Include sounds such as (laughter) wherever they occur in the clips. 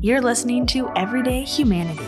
You're listening to Everyday Humanity.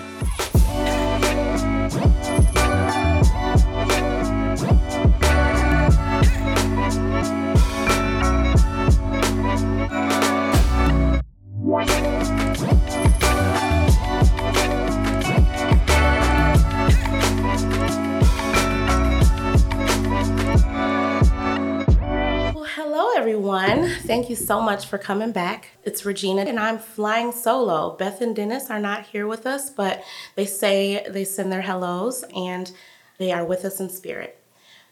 Thank you so much for coming back. It's Regina, and I'm flying solo. Beth and Dennis are not here with us, but they say they send their hellos and they are with us in spirit.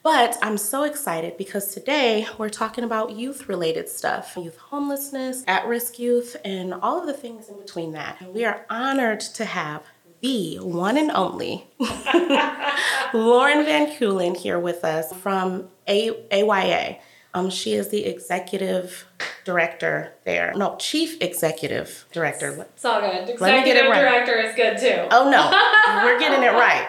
But I'm so excited because today we're talking about youth related stuff youth homelessness, at risk youth, and all of the things in between that. And we are honored to have the one and only (laughs) Lauren Van Keulen here with us from A- AYA. Um, she is the executive director there. No, chief executive director. It's all good. Executive Let me get it right. director is good too. Oh no, (laughs) we're getting it right.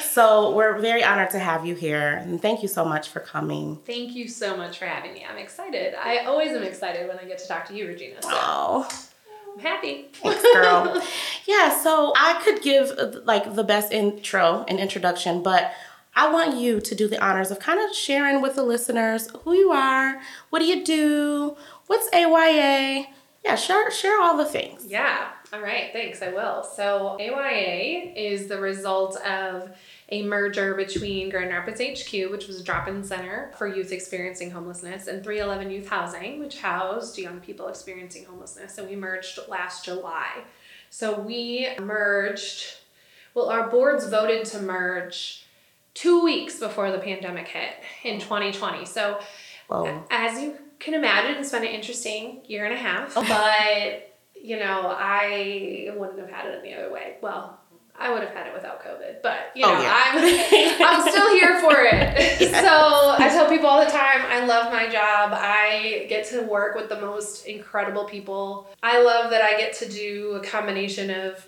(laughs) so we're very honored to have you here, and thank you so much for coming. Thank you so much for having me. I'm excited. I always am excited when I get to talk to you, Regina. So. Oh. I'm happy. Thanks, girl. (laughs) yeah, so I could give like the best intro and introduction, but I want you to do the honors of kind of sharing with the listeners who you are, what do you do, what's AYA. Yeah, share share all the things. Yeah. All right. Thanks. I will. So AYA is the result of a merger between Grand Rapids HQ, which was a drop-in center for youth experiencing homelessness, and 311 Youth Housing, which housed young people experiencing homelessness. And we merged last July. So we merged. Well, our boards voted to merge two weeks before the pandemic hit in 2020. So, as you can imagine, it's been an interesting year and a half. Oh. But, you know, I wouldn't have had it any other way. Well, I would have had it without COVID, but you oh, know, oh, yeah. I'm (laughs) I'm still here for it. So I tell people all the time, I love my job. I get to work with the most incredible people. I love that I get to do a combination of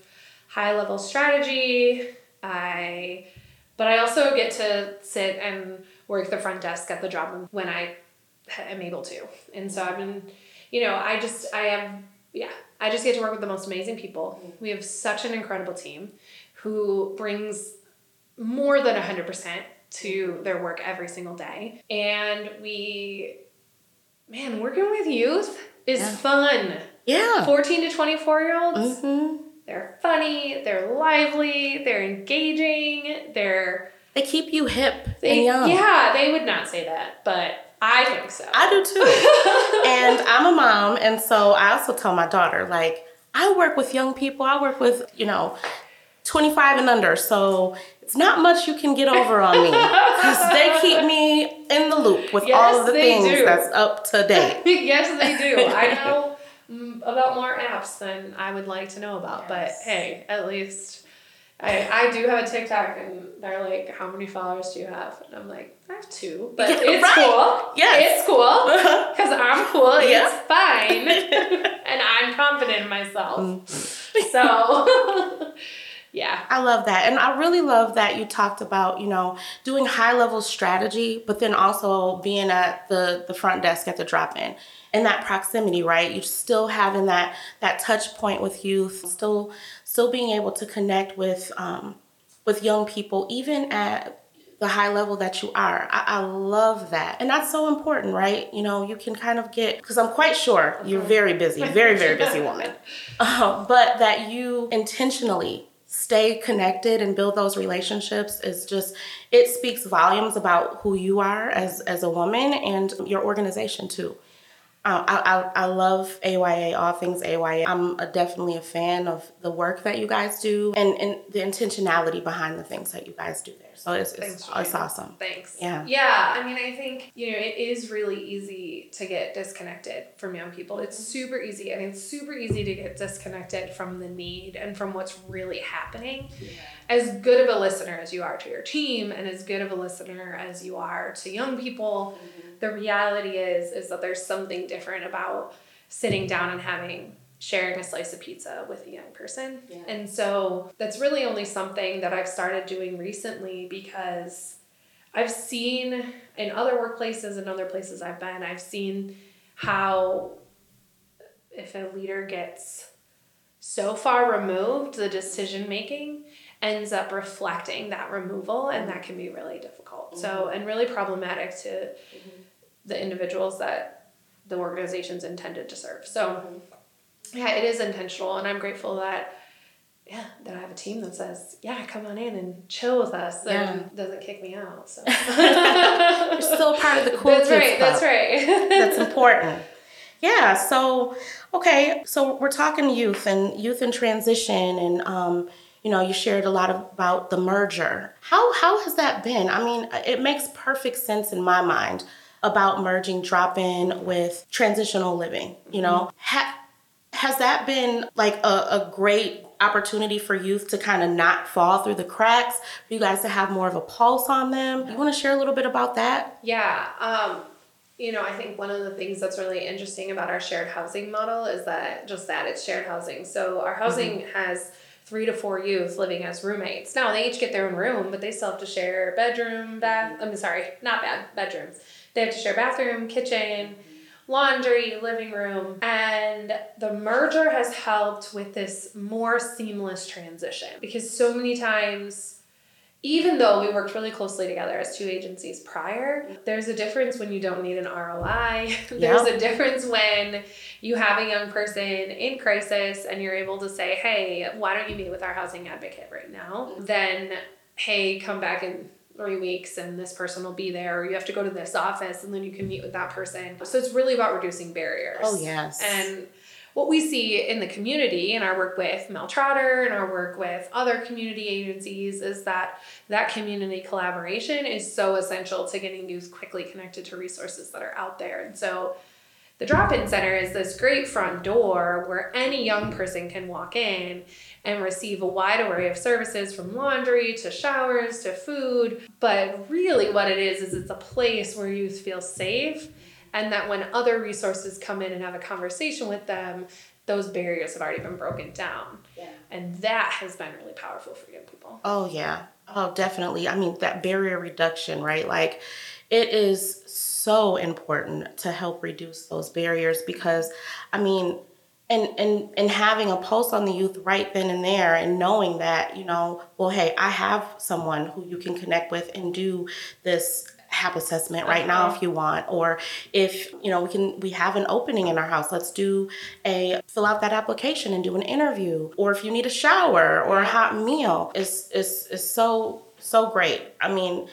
high level strategy. I but I also get to sit and work the front desk at the job when I am able to. And so I've been, you know, I just, I have, yeah, I just get to work with the most amazing people. We have such an incredible team who brings more than 100% to their work every single day. And we, man, working with youth is yeah. fun. Yeah. 14 to 24 year olds. Mm-hmm they're funny, they're lively, they're engaging, they're they keep you hip they, and young. Yeah, they would not say that, but I think so. I do too. (laughs) and I'm a mom, and so I also tell my daughter, like, I work with young people. I work with, you know, 25 and under. So it's not much you can get over on me because they keep me in the loop with yes, all of the things do. that's up to date. (laughs) yes, they do. I know about more apps than I would like to know about. Yes. But hey, at least I, I do have a TikTok and they're like, How many followers do you have? And I'm like, I have two. (laughs) But yeah, it's right. cool. Yeah. It's cool. (laughs) Because I'm cool. Yeah. It's fine. (laughs) and I'm confident in myself. Mm. So yeah. I love that. And I really love that you talked about, you know, doing high level strategy, but then also being at the, the front desk at the drop in and that proximity, right? You're still having that that touch point with youth, still still being able to connect with um, with young people, even at the high level that you are. I, I, love that. And that's so important, right? You know, you can kind of get, because I'm quite sure you're very busy, very, very busy (laughs) woman, uh, but that you intentionally stay connected and build those relationships is just it speaks volumes about who you are as as a woman and your organization too uh, I, I, I love AYA, all things AYA. I'm a, definitely a fan of the work that you guys do and, and the intentionality behind the things that you guys do there. So it's, it's, Thanks, it's awesome. Thanks. Yeah. Yeah. I mean, I think, you know, it is really easy to get disconnected from young people. It's super easy. I mean, it's super easy to get disconnected from the need and from what's really happening. Yeah. As good of a listener as you are to your team and as good of a listener as you are to young people. Mm-hmm the reality is is that there's something different about sitting down and having sharing a slice of pizza with a young person. Yeah. And so that's really only something that I've started doing recently because I've seen in other workplaces and other places I've been, I've seen how if a leader gets so far removed, the decision making ends up reflecting that removal, and that can be really difficult. Mm-hmm. So, and really problematic to mm-hmm. The individuals that the organization's intended to serve. So, mm-hmm. yeah, it is intentional, and I'm grateful that. Yeah, that I have a team that says, "Yeah, come on in and chill with us," and yeah. doesn't kick me out. So (laughs) you're still part of the cool. That's right. Club. That's right. that's (laughs) important. Yeah. So, okay. So we're talking youth and youth in transition, and um, you know, you shared a lot about the merger. How how has that been? I mean, it makes perfect sense in my mind about merging drop in with transitional living. You know, mm-hmm. ha- has that been like a, a great opportunity for youth to kind of not fall through the cracks for you guys to have more of a pulse on them you want to share a little bit about that yeah um, you know, I think one of the things that's really interesting about our shared housing model is that just that it's shared housing. So our housing mm-hmm. has three to four youth living as roommates. Now they each get their own room, but they still have to share bedroom, bath. I'm sorry, not bad bedrooms. They have to share bathroom, kitchen, laundry, living room, and the merger has helped with this more seamless transition because so many times even though we worked really closely together as two agencies prior, there's a difference when you don't need an ROI. (laughs) there's yep. a difference when you have a young person in crisis and you're able to say, hey, why don't you meet with our housing advocate right now? Mm-hmm. Then, hey, come back in three weeks and this person will be there, or you have to go to this office and then you can meet with that person. So it's really about reducing barriers. Oh, yes. And what we see in the community in our work with Mel Trotter and our work with other community agencies is that that community collaboration is so essential to getting youth quickly connected to resources that are out there. And so the drop in center is this great front door where any young person can walk in and receive a wide array of services from laundry to showers to food. But really, what it is, is it's a place where youth feel safe and that when other resources come in and have a conversation with them those barriers have already been broken down. Yeah. and that has been really powerful for young people. Oh yeah. Oh definitely. I mean that barrier reduction right? Like it is so important to help reduce those barriers because i mean and and and having a pulse on the youth right then and there and knowing that you know well hey i have someone who you can connect with and do this HAP assessment right now if uh-huh. you want. Or if you know we can we have an opening in our house let's do a fill out that application and do an interview. Or if you need a shower or a hot meal is is is so so great. I mean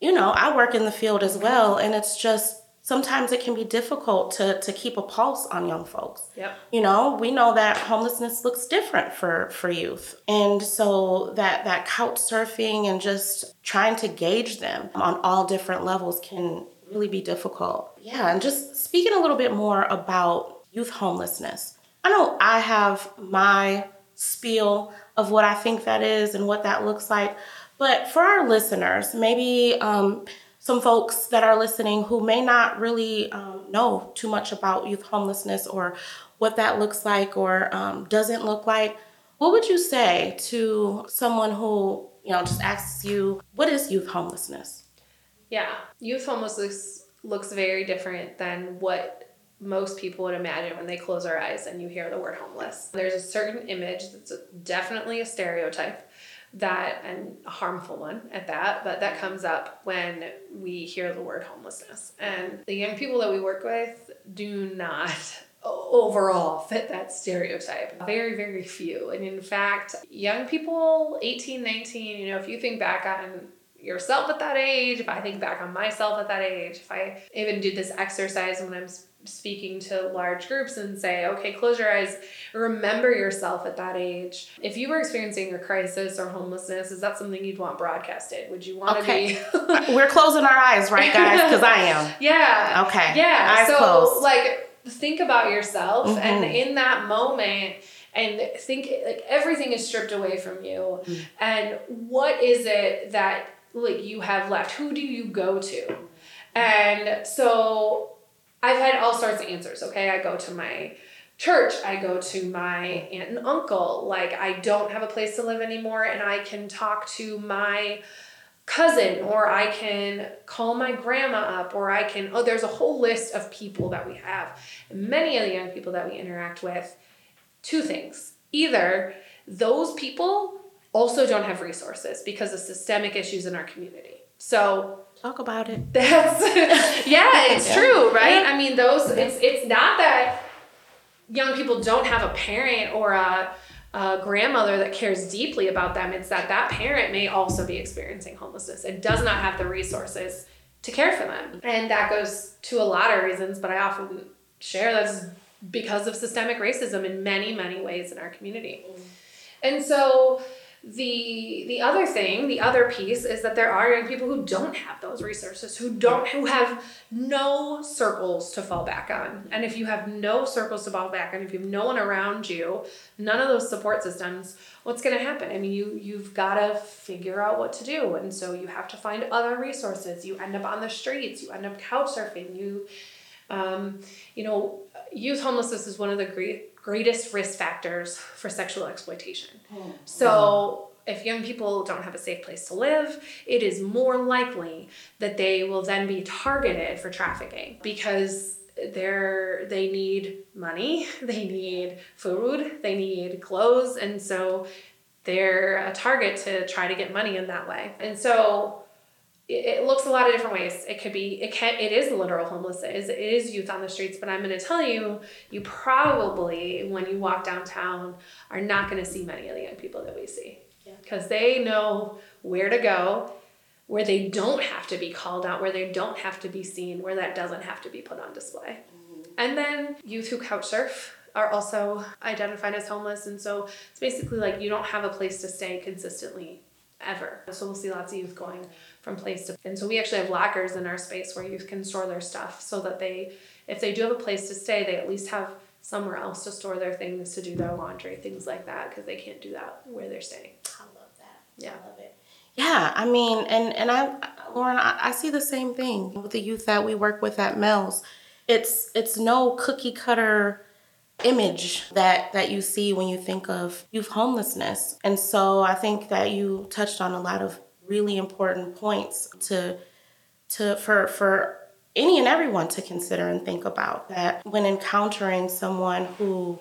you know i work in the field as well and it's just sometimes it can be difficult to to keep a pulse on young folks. Yep. You know, we know that homelessness looks different for for youth. And so that that couch surfing and just trying to gauge them on all different levels can really be difficult. Yeah, and just speaking a little bit more about youth homelessness. I know I have my spiel of what I think that is and what that looks like, but for our listeners, maybe um, some folks that are listening who may not really um, know too much about youth homelessness or what that looks like or um, doesn't look like, what would you say to someone who you know just asks you, "What is youth homelessness?" Yeah, youth homelessness looks very different than what most people would imagine when they close their eyes and you hear the word homeless. There's a certain image that's definitely a stereotype that and a harmful one at that but that comes up when we hear the word homelessness. And the young people that we work with do not overall fit that stereotype. Very very few. And in fact young people 18 19 you know if you think back on yourself at that age if i think back on myself at that age if i even do this exercise when i'm speaking to large groups and say, okay, close your eyes, remember yourself at that age. If you were experiencing a crisis or homelessness, is that something you'd want broadcasted? Would you want okay. to be? (laughs) (laughs) we're closing our eyes, right, guys? Because I am. (laughs) Yeah. Okay. Yeah. Eyes so, closed. like, think about yourself, mm-hmm. and in that moment, and think like everything is stripped away from you, mm-hmm. and what is it that like you have left? Who do you go to? And so I've had all sorts of answers. Okay, I go to my church, I go to my aunt and uncle. Like, I don't have a place to live anymore, and I can talk to my cousin or I can call my grandma up or I can oh there's a whole list of people that we have. Many of the young people that we interact with two things. Either those people also don't have resources because of systemic issues in our community. So talk about it. (laughs) That's yeah, it's yeah. true, right? Yeah. I mean, those it's it's not that young people don't have a parent or a a grandmother that cares deeply about them, it's that that parent may also be experiencing homelessness and does not have the resources to care for them. And that goes to a lot of reasons, but I often share that's because of systemic racism in many, many ways in our community. And so the the other thing the other piece is that there are young people who don't have those resources who don't who have no circles to fall back on. And if you have no circles to fall back on if you have no one around you none of those support systems what's going to happen? I mean you you've got to figure out what to do. And so you have to find other resources. You end up on the streets. You end up couch surfing. You um, you know youth homelessness is one of the great greatest risk factors for sexual exploitation. Oh. So, if young people don't have a safe place to live, it is more likely that they will then be targeted for trafficking because they're they need money, (laughs) they need food, they need clothes, and so they're a target to try to get money in that way. And so it, looks a lot of different ways. It could be, it can, it is literal homeless. It is, it is youth on the streets. But I'm going to tell you, you probably, when you walk downtown, are not going to see many of the young people that we see because yeah. they know where to go, where they don't have to be called out, where they don't have to be seen, where that doesn't have to be put on display. Mm-hmm. And then youth who couch surf are also identified as homeless. And so it's basically like you don't have a place to stay consistently ever. So we'll see lots of youth going from place to and so we actually have lockers in our space where youth can store their stuff so that they if they do have a place to stay they at least have somewhere else to store their things to do their laundry things like that because they can't do that where they're staying. I love that. Yeah. I love it. Yeah i mean and and i lauren I, I see the same thing with the youth that we work with at mel's it's it's no cookie cutter image that that you see when you think of youth homelessness. And so i think that you touched on a lot of really important points to to for for any and everyone to consider and think about that when encountering someone who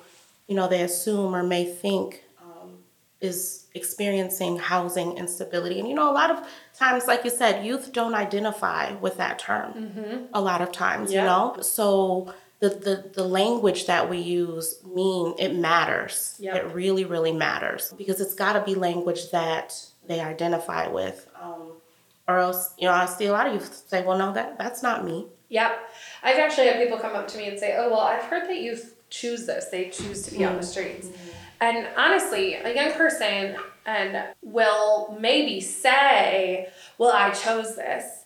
you know they assume or may think um, is experiencing housing instability and you know a lot of times like you said youth don't identify with that term mm-hmm. a lot of times you know? So the, the the language that we use mean it matters. Yep. it really really matters. Because it's got to be language that they identify with. Um, or else you know i see a lot of you say well no that that's not me. Yep. I've actually had people come up to me and say oh well i've heard that you choose this. They choose to be mm-hmm. on the streets. Mm-hmm. and honestly a young person and will maybe say well i chose this.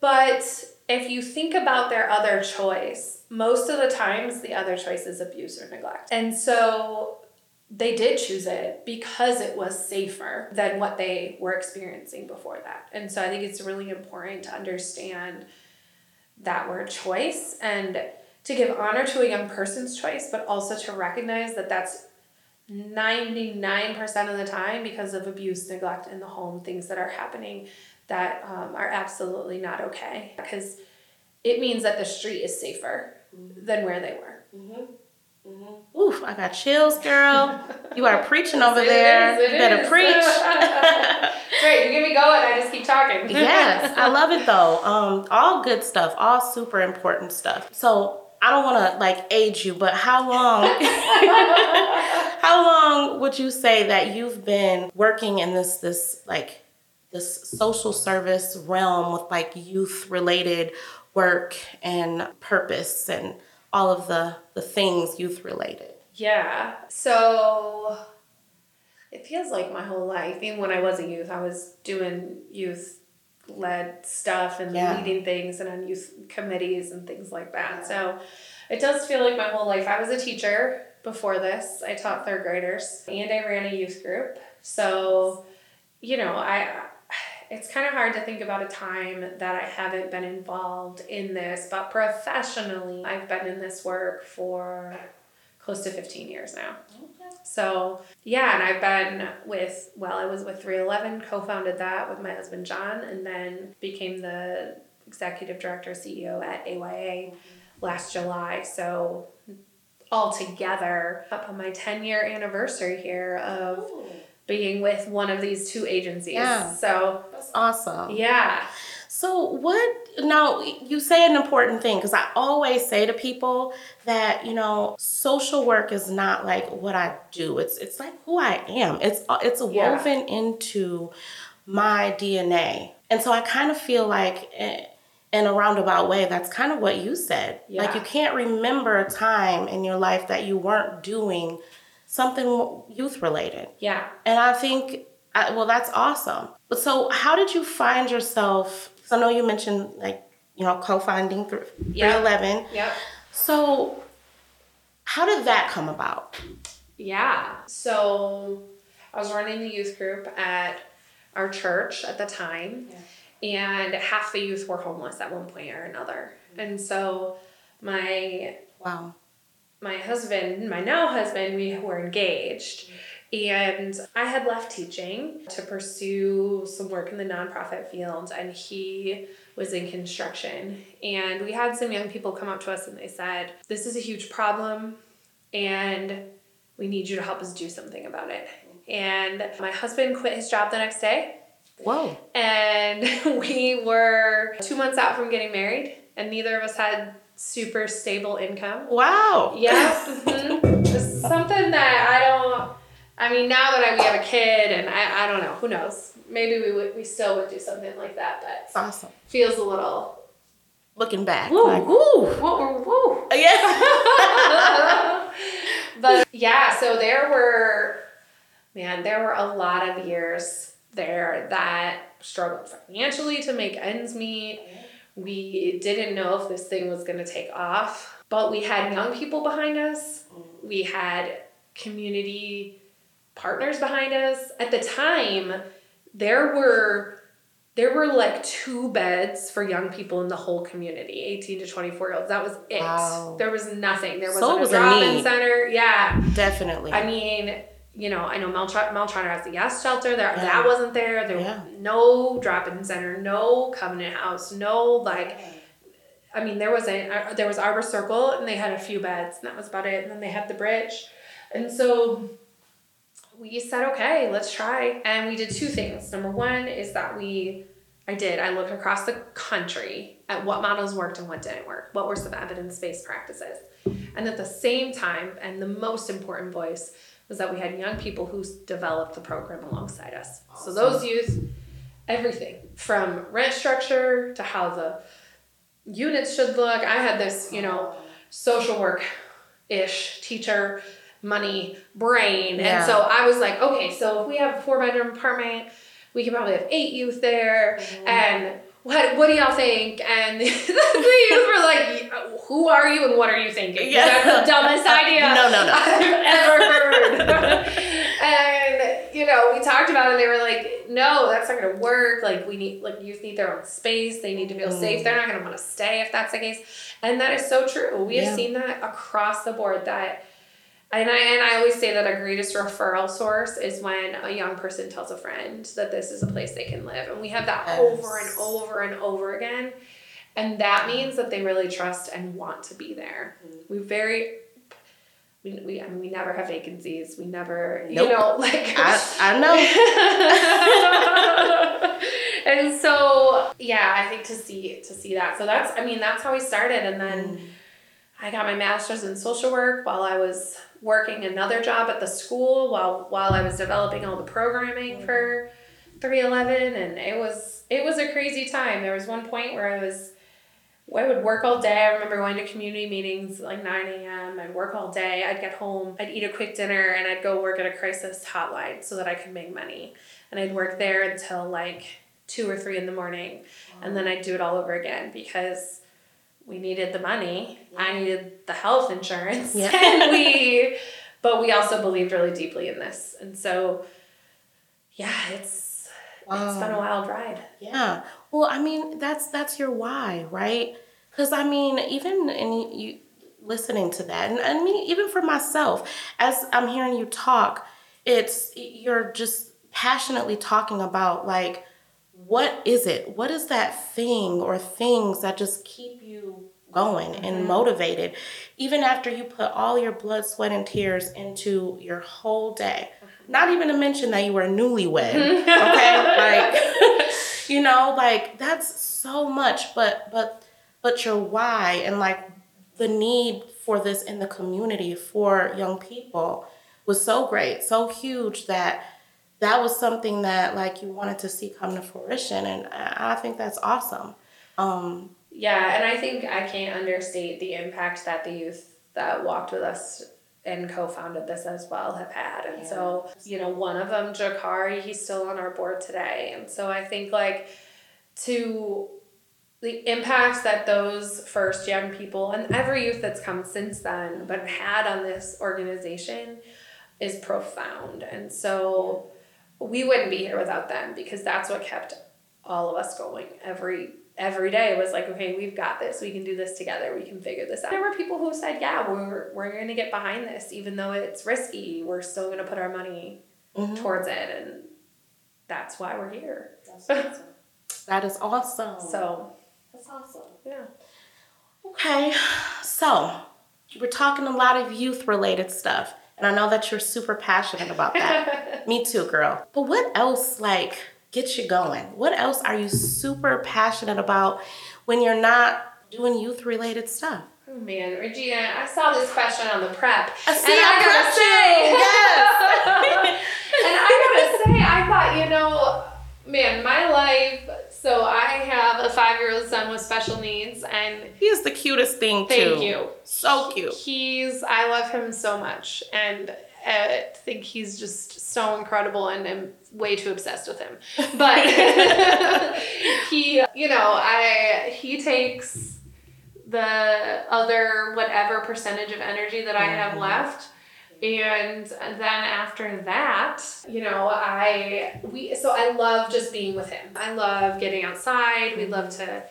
But if you think about their other choice most of the times the other choice is abuse or neglect. And so they did choose it because it was safer than what they were experiencing before that. And so I think it's really important to understand that word choice and to give honor to a young person's choice, but also to recognize that that's 99% of the time because of abuse, neglect in the home, things that are happening that um, are absolutely not okay. Because it means that the street is safer than where they were. Mm-hmm. Mm-hmm. Oof, I got chills, girl. You are (laughs) preaching over it there. Is, you better is. preach. (laughs) Great, you get me going. I just keep talking. (laughs) yes, I love it though. Um, all good stuff, all super important stuff. So I don't want to like age you, but how long? how long would you say that you've been working in this this like this social service realm with like youth related work and purpose and all of the, the things youth related? Yeah. So it feels like my whole life. Even when I was a youth, I was doing youth led stuff and yeah. leading things and on youth committees and things like that. Yeah. So it does feel like my whole life. I was a teacher before this. I taught third graders and I ran a youth group. So, you know, I it's kind of hard to think about a time that I haven't been involved in this, but professionally, I've been in this work for close to 15 years now. Okay. So, yeah, and I've been with, well, I was with 311, co founded that with my husband John, and then became the executive director, CEO at AYA last July. So, all together, up on my 10 year anniversary here of being with one of these two agencies. Yeah. So, That's awesome. yeah. So what now you say an important thing because I always say to people that, you know, social work is not like what I do. It's it's like who I am. It's it's Yeah. woven into my DNA. And so I kind of feel like eh, in a roundabout way that's kind of what you said. Like you can't remember a time in your life that you weren't doing something youth related. Yeah. And I think, well, that's awesome. But so, how did you find yourself? 'cause I know you mentioned like you know co-founding through Yeah. 311. Yep. So, how did that come about? Yeah. So I was running the youth group at our church at the time, and half the youth were homeless at one point or another. And so my Wow. My husband, my now husband, we were engaged. And I had left teaching to pursue some work in the nonprofit field, and he was in construction. And we had some young people come up to us and they said, This is a huge problem, and we need you to help us do something about it. And my husband quit his job the next day, Whoa. and (laughs) we were two months out from getting married, and neither of us had super stable income. Wow. Yeah. mhm. Something that I don't. I mean, now that I, we have a kid, and I, I don't know, who knows? Maybe we would, we still would do something like that, but awesome. feels a little. Looking back, Woo, like, woo, woo, woo. (laughs) yeah. (laughs) but yeah, so there were, man, there were a lot of years there that struggled financially to make ends meet. We didn't know if this thing was going to take off, but we had young people behind us. We had community partners behind us. At the time, there were there were like two beds for young people in the whole community, 18 to 24 year olds. That was it. Wow. There was nothing. There was a a drop-in center. Yeah. Definitely. I mean, you know, I know Mel Trotter, Meltron has the Yes Shelter. There, Yeah. that wasn't there. There Yeah. was no drop-in center, no Covenant House, no like. I mean, there was a uh, there was Arbor Circle, and they had a few beds, and that was about it. And then they had the bridge, and so we said, okay, let's try. And we did two things. Number one is that we, I did, I looked across the country at what models worked and what didn't work. What were some evidence based practices? And at the same time, and the most important voice was that we had young people who developed the program alongside us. So those youth, everything from rent structure to how the units should look. I had this, you know, social work ish teacher money brain. Yeah. And so I was like, okay, so if we have a four bedroom apartment, we can probably have eight youth there. Mm-hmm. And what what do y'all think? And (laughs) the youth were like, who are you and what are you thinking? Yeah. That's the dumbest idea No, no, no. I've ever heard. (laughs) and you know, we talked about it. and They were like, "No, that's not going to work. Like, we need like youth need their own space. They need to feel safe. They're not going to want to stay if that's the case." And that is so true. We have seen that across the board. That. And I, and I always say that our greatest referral source is when a young person tells a friend that this is a place they can live. And we have that Yes. over and over and over again. And that means that they really trust and want to be there. Mm-hmm. We very we, we I mean we never have vacancies. We never you know like I, I know. (laughs) and so yeah, I think to see to see that. So that's I mean that's how we started and then mm-hmm. I got my master's in social work while I was working another job at the school while while I was developing all the programming mm-hmm. for 311 and it was it was a crazy time. There was one point where I was I would work all day. I remember going to community meetings like 9 a.m. I'd work all day. I'd get home, I'd eat a quick dinner, and I'd go work at a crisis hotline so that I could make money. And I'd work there until like 2 or 3 in the morning. And then I'd do it all over again because we needed the money. I needed the health insurance. Yeah. (laughs) and we, but we also believed really deeply in this. And so, yeah, it's, it's been a wild ride. Yeah. Well, I mean, that's that's your why, right? Because I mean, even in you, listening to that. And I mean, even for myself, as I'm hearing you talk, it's you're just passionately talking about like what is it? What is that thing or things that just keep you going mm-hmm. and motivated even after you put all your blood, sweat and tears into your whole day? Not even to mention that you were newlywed. (laughs) Okay? like (laughs) you know, like that's so much, but but but your why and like the need for this in the community for young people was so great, so huge that that was something that like you wanted to see come to fruition and I think that's awesome. Um, yeah, and I think I can't understate the impact that the youth that walked with us and co-founded this as well have had and yeah. so you know one of them jakari he's still on our board today and so i think like to the impact that those first young people and every youth that's come since then but had on this organization is profound and so we wouldn't be here without them because that's what kept all of us going every every day was like, okay, we've got this. We can do this together. We can figure this out. There were people who said, yeah, we're, we're going to get behind this, even though it's risky. We're still going to put our money mm-hmm. towards it. And that's why we're here. That's awesome. (laughs) that is awesome. So, that's awesome. Yeah. Okay. So, we're talking a lot of youth related stuff. And I know that you're super passionate about that. (laughs) Me too, girl. But what else, like, gets you going? What else are you super passionate about when you're not doing youth related stuff? Oh man, Regina, I saw this question on the prep. I see, and I, gotta say, (laughs) yes. (laughs) and I gotta say, I thought, you know, man, my life. So I have a five-year-old son with special needs, and he is the cutest thing too. Thank you. So cute. He's. I love him so much, and I think he's just so incredible, and I'm way too obsessed with him. But (laughs) he, you know, I he takes the other whatever percentage of energy that I have mm-hmm. left. And then after that, you know, I we so I love just being with him. I love getting outside. We love to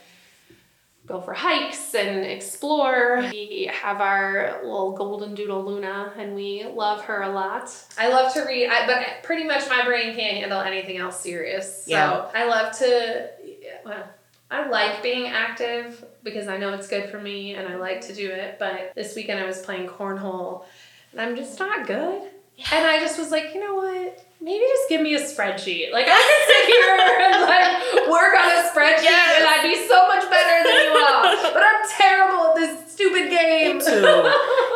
go for hikes and explore. We have our little golden doodle Luna and we love her a lot. I love to read, I, but pretty much my brain can't handle anything else serious. So yeah. I love to, well, I like being active because I know it's good for me and I like to do it. But this weekend I was playing cornhole and I'm just not good. And I just was like, you know what? maybe just give me a spreadsheet. Like I could sit here (laughs) and like work on a spreadsheet yes. and I'd be so much better than you are. But I'm terrible at this stupid game. Me too.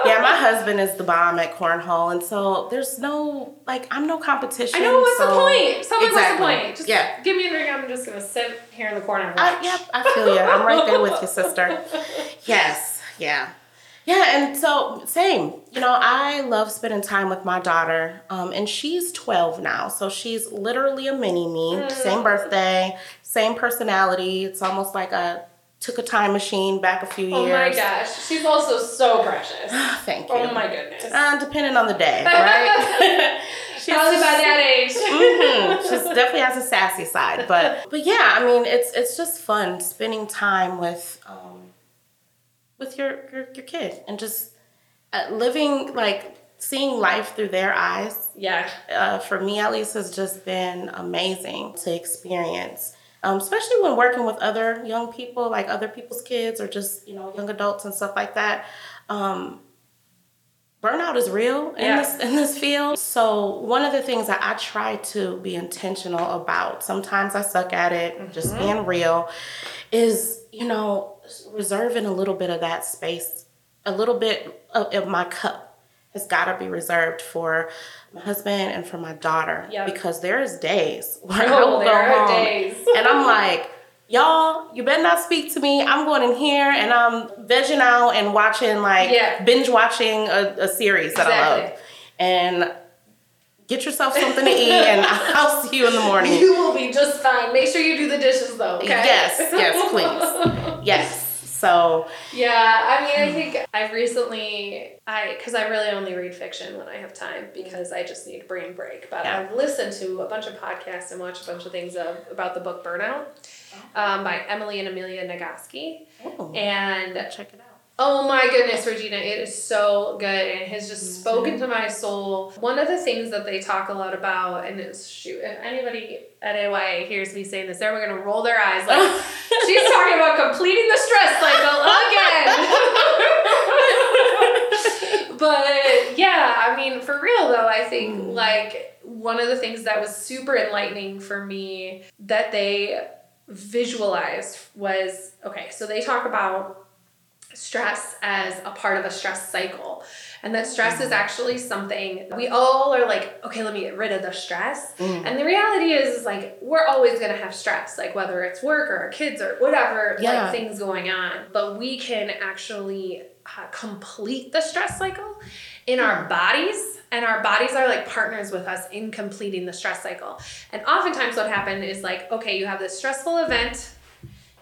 yeah, my husband is the bomb at cornhole, and so there's no like I'm no competition. I know what's so, the point. So exactly. what's the point? Just yeah. give me a drink. I'm just gonna sit here in the corner. I, yep, I feel you. I'm right there with you, sister. (laughs) Yes. Yeah. Yeah, and so same. You know, I love spending time with my daughter, um, and she's 12 now, so she's literally a mini me. Mm. Same birthday, same personality. It's almost like a took a time machine back a few oh years. Oh my gosh, she's also so precious. (sighs) Thank you. Oh my goodness. Uh, depending on the day, (laughs) right? she's probably by that age. mm-hmm. She definitely has a sassy side, but but yeah, I mean, it's it's just fun spending time with. Um, with your your, your kid and just uh, living like seeing life through their eyes. Yeah. Uh, for me at least has just been amazing to experience. Um, especially when working with other young people, like other people's kids or just you know young adults and stuff like that. Um, burnout is real in yeah. this in this field. So one of the things that I try to be intentional about, sometimes I suck at it, mm-hmm. just being real, is you know reserving a little bit of that space, a little bit of, of my cup has got to be reserved for my husband and for my daughter yep. because there's days (laughs) where oh, I will go home days. and I'm like, y'all, you better not speak to me. I'm going in here and I'm vegging out and watching like yeah. binge watching a, a series that exactly. I love. And get yourself something to eat and I'll see you in the morning. You will be just fine. Make sure you do the dishes though. Okay? Yes, yes, (laughs) please. yes. So yeah, I mean, I think I've recently I because I really only read fiction when I have time because I just need a brain break. But yeah. I've listened to a bunch of podcasts and watched a bunch of things of, about the book Burnout oh. um, by Emily and Amelia Nagoski. Oh, and check it out. Oh my goodness, Regina, it is so good and it has just spoken to my soul. One of the things that they talk a lot about, and it's shoot, if anybody at AYA hears me saying this, they're gonna roll their eyes like (laughs) she's talking about completing the stress cycle again. (laughs) but yeah, I mean, for real though, I think mm. like one of the things that was super enlightening for me that they visualized was okay, so they talk about stress as a part of a stress cycle. And that stress is mm. actually something we all are like, okay, let me get rid of the stress. Mm. And the reality is, is like we're always gonna have stress, like whether it's work or our kids or whatever, Yeah. like things going on. But we can actually uh, complete the stress cycle in our hmm. bodies and our bodies are like partners with us in completing the stress cycle and oftentimes what happened is like okay you have this stressful event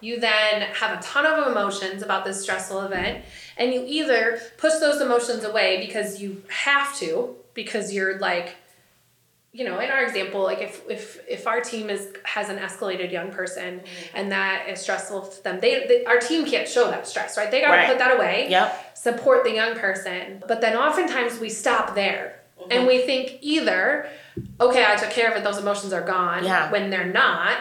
you then have a ton of emotions about this stressful event and you either push those emotions away because you have to because you're like you know in our example like if if if our team is has an escalated young person mm-hmm. and that is stressful to them they, they our team can't show that stress right they got to Right. put that away Yep. support the young person. But then oftentimes we stop there and mm-hmm. we think either, okay, I took care of it, those emotions are gone Yeah. when they're not,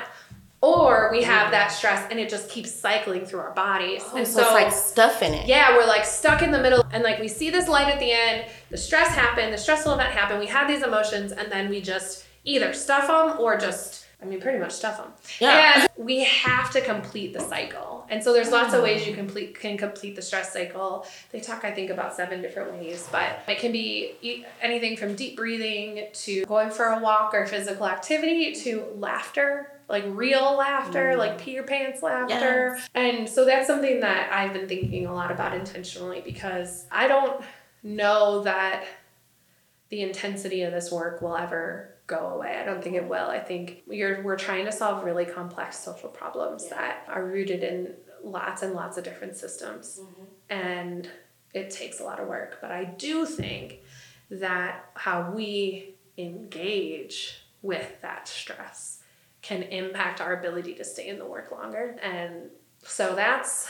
or we have that stress and it just keeps cycling through our bodies. Oh, and Oh, so, it's like stuff in it. yeah, we're like stuck in the middle and like we see this light at the end, the stress happened, the stressful event happened, we have these emotions and then we just either stuff them or just I mean, pretty much stuff them. Yeah. And we have to complete the cycle. And so there's lots of ways you oh. complete can complete the stress cycle. They talk, I think, about seven different ways, but it can be anything from deep breathing to going for a walk or physical activity to laughter, like real laughter, mm-hmm. like pee your pants laughter. And so that's something that I've been thinking a lot about intentionally because I don't know that the intensity of this work will ever go away. I don't think it will. I think we're we're trying to solve really complex social problems that are rooted in lots and lots of different systems. Mm-hmm. And it takes a lot of work, but I do think that how we engage with that stress can impact our ability to stay in the work longer. And so that's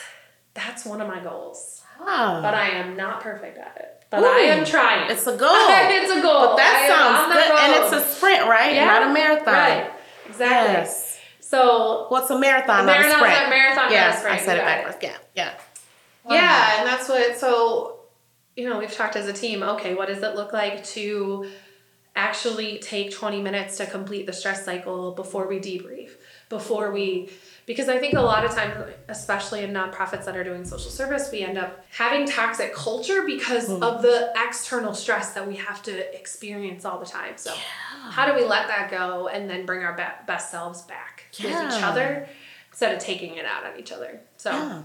that's one of my goals. Ah. But I am not perfect at it. But I am trying. It's a goal. (laughs) it's a goal. But that I sounds good. And it's a sprint, right? Yeah, Not a marathon. Right. Exactly. Yes. So What's a marathon? A not a sprint. a marathon, a sprint. I said it it. backwards. Yeah, yeah. yeah, and that's what so you know, we've talked as a team, okay, what does it look like to actually take 20 minutes to complete the stress cycle before we debrief, before we because I think a lot of times, especially in nonprofits that are doing social service, we end up having toxic culture because Hmm. of the external stress that we have to experience all the time. So, how do we let that go and then bring our be- best selves back with each other instead of taking it out on each other? So, Yeah.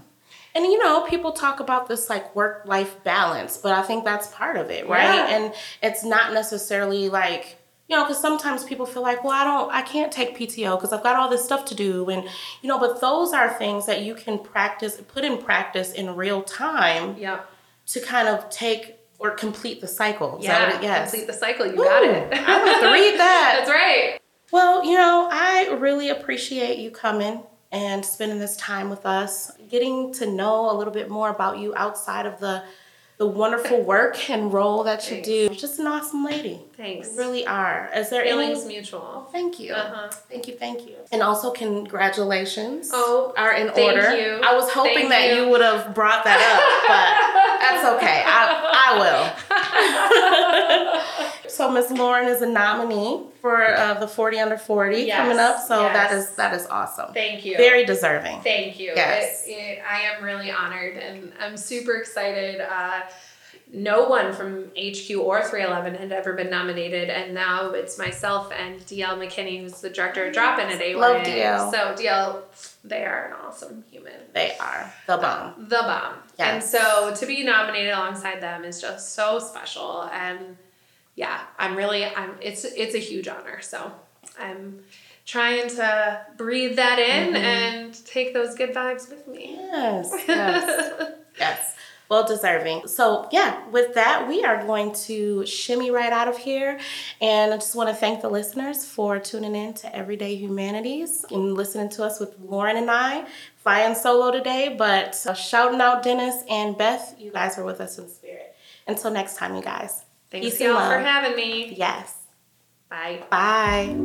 And you know, people talk about this like work life balance, but I think that's part of it, right? Yeah. And it's not necessarily like, you know, because sometimes people feel like, well, I don't, I can't take PTO because I've got all this stuff to do. And, you know, but those are things that you can practice, put in practice in real time yep. to kind of take or complete the cycle. Is Yeah, it- yes. complete the cycle. You got it. I want to read that. That's right. Well, you know, I really appreciate you coming and spending this time with us, getting to know a little bit more about you outside of the the wonderful work and role that you Thanks. do. You're just an awesome lady. Thanks. You really are. Is there Feelings any mutual. Thank you. Uh-huh. Thank you, thank you. And also congratulations. Oh, are in thank order. you. I was hoping Thank that you. you. would have brought that up, but (laughs) that's okay. I, I will. (laughs) so Miss Lauren is a nominee for uh, the 40 under 40 Yes, coming up. So that yes. is that is awesome. Thank you. Very deserving. Thank you. Yes. It, it, I am really honored and I'm super excited. Uh, no one from HQ or 311 had ever been nominated, and now it's myself and DL McKinney, who's the director of Drop In at AYA. Love DL. So, DL, they are an awesome human. They are the bomb. The bomb. And so to be nominated alongside them is just so special. And yeah, I'm really I'm it's it's a huge honor. So I'm trying to breathe that in Mm-hmm. and take those good vibes with me. Yes, (laughs) yes, yes. well deserving. So, yeah, with that, we are going to shimmy right out of here. And I just want to thank the listeners for tuning in to Everyday Humanities and listening to us with Lauren and I, flying solo today. But uh, shouting out Dennis and Beth, you guys are with us in spirit. Until next time, you guys. Thanks Peace y'all for having me. Yes. Bye. Bye.